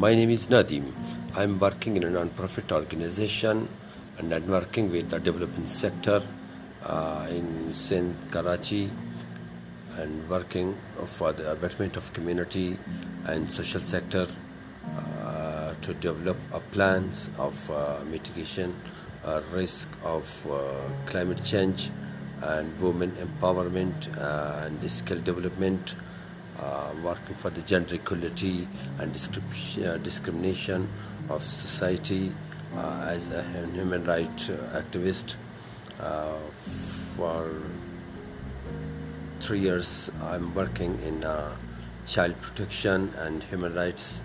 My name is Nadim. I am working in a non-profit organization and I'm working with the development sector uh, in Sindh, Karachi, and working for the betterment of community and social sector uh, to develop plans of uh, mitigation risk of climate change and women empowerment and skill development. Uh, working for the gender equality and uh, discrimination of society, uh, as a human rights activist. For 3 years I'm working in child protection and human rights